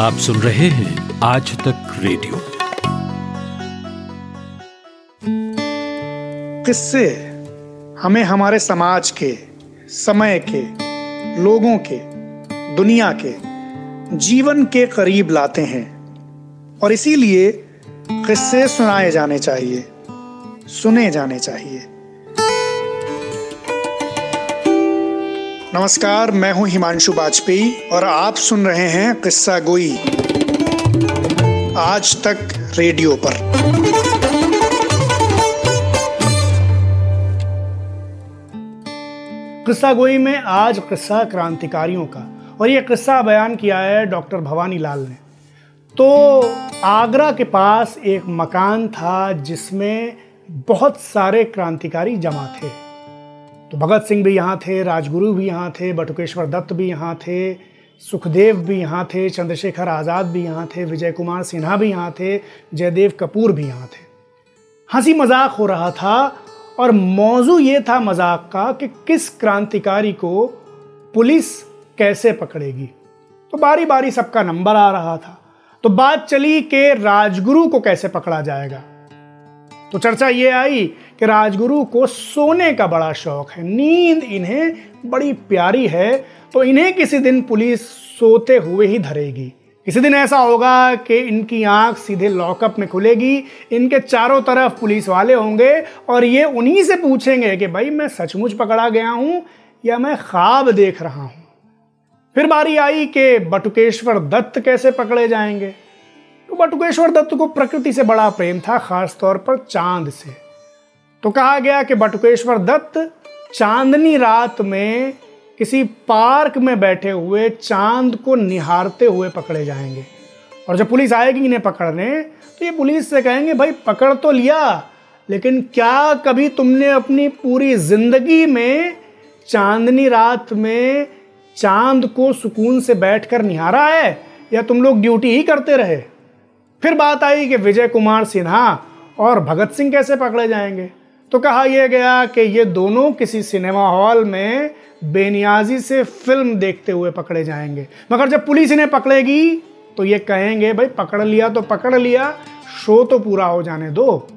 आप सुन रहे हैं आज तक रेडियो। किससे? हमें हमारे समाज के, समय के, लोगों के, दुनिया के, जीवन के करीब लाते हैं। और इसीलिए किस्से सुनाए जाने चाहिए, सुने जाने चाहिए। नमस्कार, मैं हूँ हिमांशु वाजपेयी और आप सुन रहे हैं किस्सा गोई। आज तक रेडियो पर। किस्सा गोई में आज किस्सा क्रांतिकारियों का और ये किस्सा बयान किया है डॉक्टर भवानी लाल ने। तो आगरा के पास एक मकान था जिसमें बहुत सारे क्रांतिकारी जमा थे। तो भगत सिंह भी यहाँ थे, राजगुरु भी यहाँ थे, बटुकेश्वर दत्त भी यहाँ थे, सुखदेव भी यहाँ थे, चंद्रशेखर आज़ाद भी यहाँ थे विजय कुमार सिन्हा भी यहाँ थे, जयदेव कपूर भी यहाँ थे। हँसी मज़ाक हो रहा था और मौजू ये था मज़ाक का कि किस क्रांतिकारी को पुलिस कैसे पकड़ेगी। तो बारी बारी सबका नंबर आ रहा था। तो बात चली कि राजगुरु को कैसे पकड़ा जाएगा। तो चर्चा ये आई कि राजगुरु को सोने का बड़ा शौक है, नींद इन्हें बड़ी प्यारी है तो इन्हें किसी दिन पुलिस सोते हुए ही धरेगी। किसी दिन ऐसा होगा कि इनकी आँख सीधे लॉकअप में खुलेगी, इनके चारों तरफ़ पुलिस वाले होंगे और ये उन्हीं से पूछेंगे कि भाई, मैं सचमुच पकड़ा गया हूँ या मैं ख्वाब देख रहा हूँ? फिर बारी आई कि बटुकेश्वर दत्त कैसे पकड़े जाएँगे। तो बटुकेश्वर दत्त को प्रकृति से बड़ा प्रेम था खास तौर पर चाँद से। तो कहा गया कि बटुकेश्वर दत्त चांदनी रात में किसी पार्क में बैठे हुए चाँद को निहारते हुए पकड़े जाएँगे। और जब पुलिस आएगी इन्हें पकड़ने तो ये पुलिस से कहेंगे, भाई, पकड़ तो लिया, लेकिन क्या कभी तुमने अपनी पूरी ज़िंदगी में चांदनी रात में चाँद को सुकून से बैठकर निहारा है? या तुम लोग ड्यूटी ही करते रहे? फिर बात आई कि विजय कुमार सिन्हा और भगत सिंह कैसे पकड़े जाएँगे? तो कहा यह गया कि ये दोनों किसी सिनेमा हॉल में बेनियाजी से फ़िल्म देखते हुए पकड़े जाएँगे। मगर जब पुलिस इन्हें पकड़ेगी तो ये कहेंगे, भाई, पकड़ लिया तो पकड़ लिया, शो तो पूरा हो जाने दो।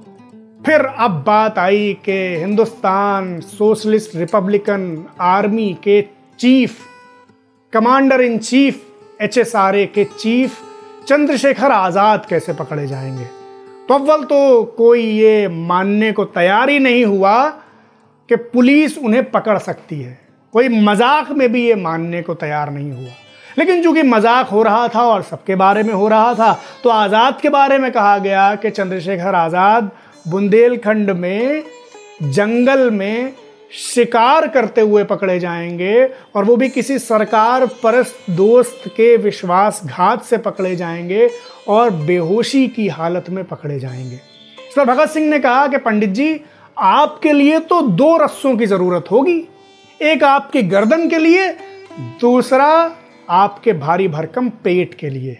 फिर अब बात आई कि हिंदुस्तान सोशलिस्ट रिपब्लिकन आर्मी के chief, commander in chief, HSRA के चीफ चंद्रशेखर आज़ाद कैसे पकड़े जाएँगे? तो अव्वल तो कोई ये मानने को तैयार ही नहीं हुआ कि पुलिस उन्हें पकड़ सकती है। कोई मज़ाक में भी ये मानने को तैयार नहीं हुआ। लेकिन चूँकि मज़ाक हो रहा था और सबके बारे में हो रहा था तो आज़ाद के बारे में कहा गया कि चंद्रशेखर आज़ाद बुंदेलखंड में, जंगल में शिकार करते हुए पकड़े जाएँगे और वो भी किसी सरकार परस्त दोस्त के विश्वासघात से पकड़े जाएँगे और बेहोशी की हालत में पकड़े जाएँगे। इस पर भगत सिंह ने कहा कि पंडित जी, आपके लिए तो दो रस्सों की ज़रूरत होगी, एक आपकी गर्दन के लिए, दूसरा आपके भारी भरकम पेट के लिए।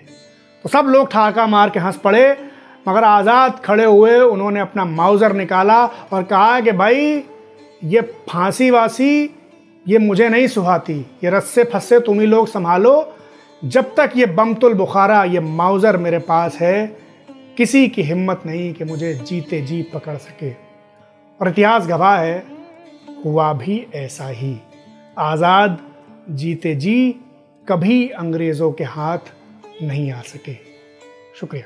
तो सब लोग ठाका मार के हंस पड़े, मगर आज़ाद खड़े हुए उन्होंने अपना माउजर निकाला और कहा कि भाई ये फांसी वासी ये मुझे नहीं सुहाती। ये रस्से फस्से तुम ही लोग संभालो। जब तक ये बमतुल बुखारा, ये माउजर मेरे पास है, किसी की हिम्मत नहीं कि मुझे जीते जी पकड़ सके। और इतिहास गवाह है, हुआ भी ऐसा ही। आज़ाद, जीते जी, कभी अंग्रेज़ों के हाथ नहीं आ सके। शुक्रिया।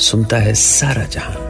सुनता है सारा जहाँ।